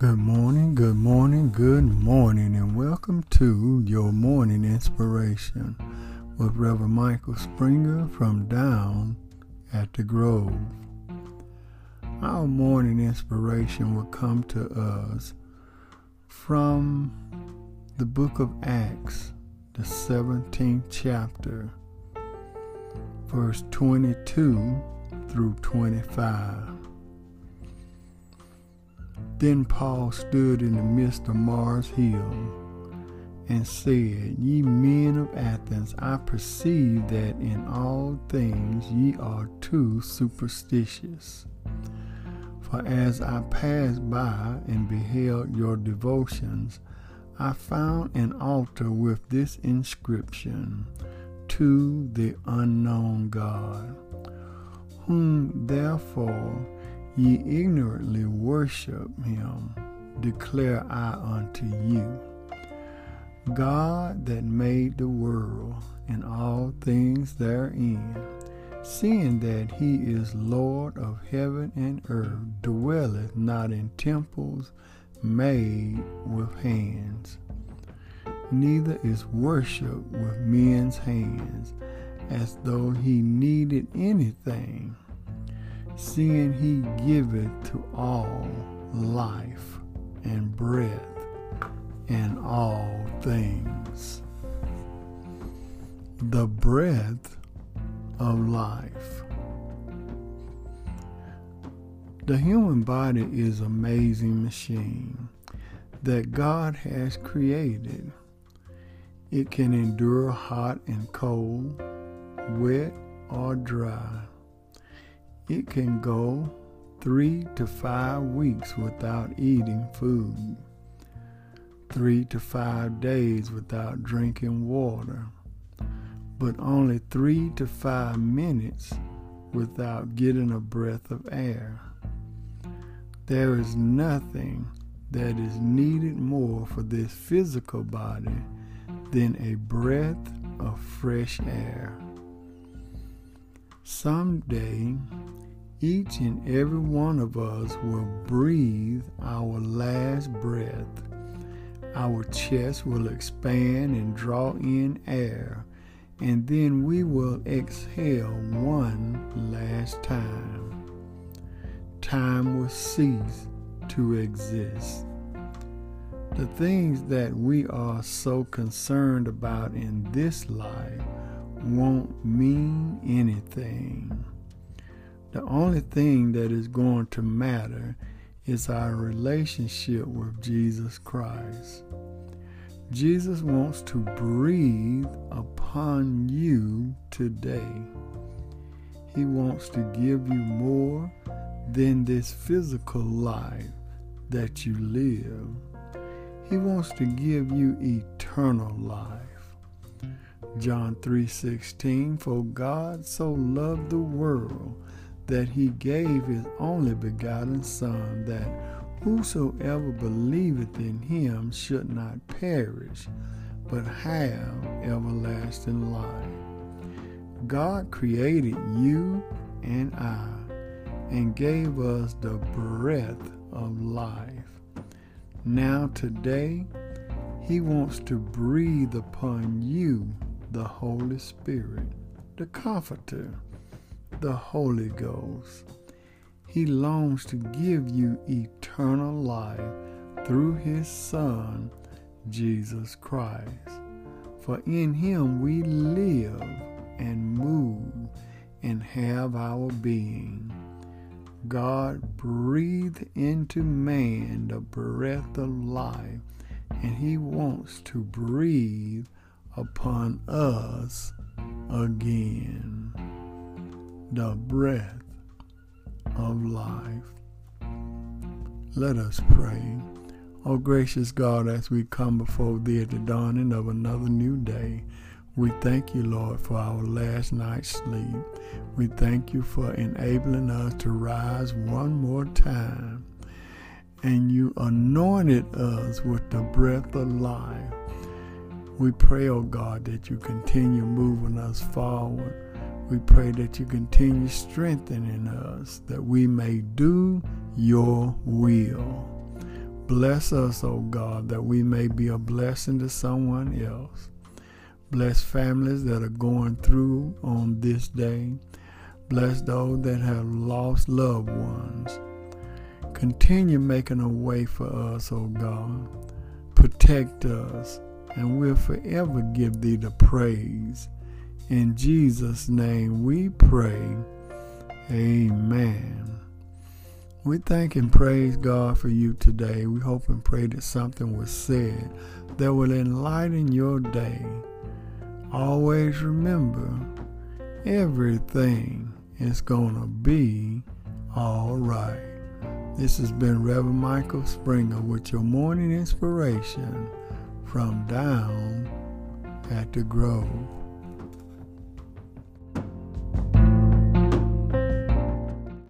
Good morning, good morning, good morning, and welcome to your morning inspiration with Reverend Michael Springer from Down at the Grove. Our morning inspiration will come to us from the book of Acts, the 17th chapter, verse 22 through 25. Then Paul stood in the midst of Mars Hill and said, Ye men of Athens, I perceive that in all things ye are too superstitious. For as I passed by and beheld your devotions, I found an altar with this inscription To the unknown God, whom therefore ye ignorantly worship him, declare I unto you. God that made the world and all things therein, seeing that he is Lord of heaven and earth, dwelleth not in temples made with hands, neither is worship with men's hands, as though he needed anything seeing he giveth to all life and breath and all things. The breath of life. The human body is an amazing machine that God has created. It can endure hot and cold, wet or dry. It can go three to five weeks without eating food, three to five days without drinking water, but only three to five minutes without getting a breath of air. There is nothing that is needed more for this physical body than a breath of fresh air. Someday, each and every one of us will breathe our last breath. Our chest will expand and draw in air, and then we will exhale one last time. Time will cease to exist. The things that we are so concerned about in this life won't mean anything. The only thing that is going to matter is our relationship with Jesus Christ. Jesus wants to breathe upon you today. He wants to give you more than this physical life that you live. He wants to give you eternal life. John 3:16 For God so loved the world that he gave his only begotten son that whosoever believeth in him should not perish but have everlasting life. God created you and I and gave us the breath of life. Now today he wants to breathe upon you the Holy Spirit, the Comforter, the Holy Ghost. He longs to give you eternal life through His Son, Jesus Christ. For in Him we live and move and have our being. God breathed into man the breath of life, and He wants to breathe upon us again. The breath of life. Let us pray. Oh, gracious God, as we come before Thee at the dawning of another new day, we thank you, Lord, for our last night's sleep. We thank you for enabling us to rise one more time. And you anointed us with the breath of life we pray, oh God, that you continue moving us forward. We pray that you continue strengthening us that we may do your will. Bless us, O God, that we may be a blessing to someone else. Bless families that are going through on this day. Bless those that have lost loved ones. Continue making a way for us, O God. Protect us, and we'll forever give thee the praise. In Jesus' name we pray. Amen. We thank and praise God for you today. We hope and pray that something was said that will enlighten your day. Always remember, everything is going to be all right. This has been Reverend Michael Springer with your morning inspiration from down at the Grove.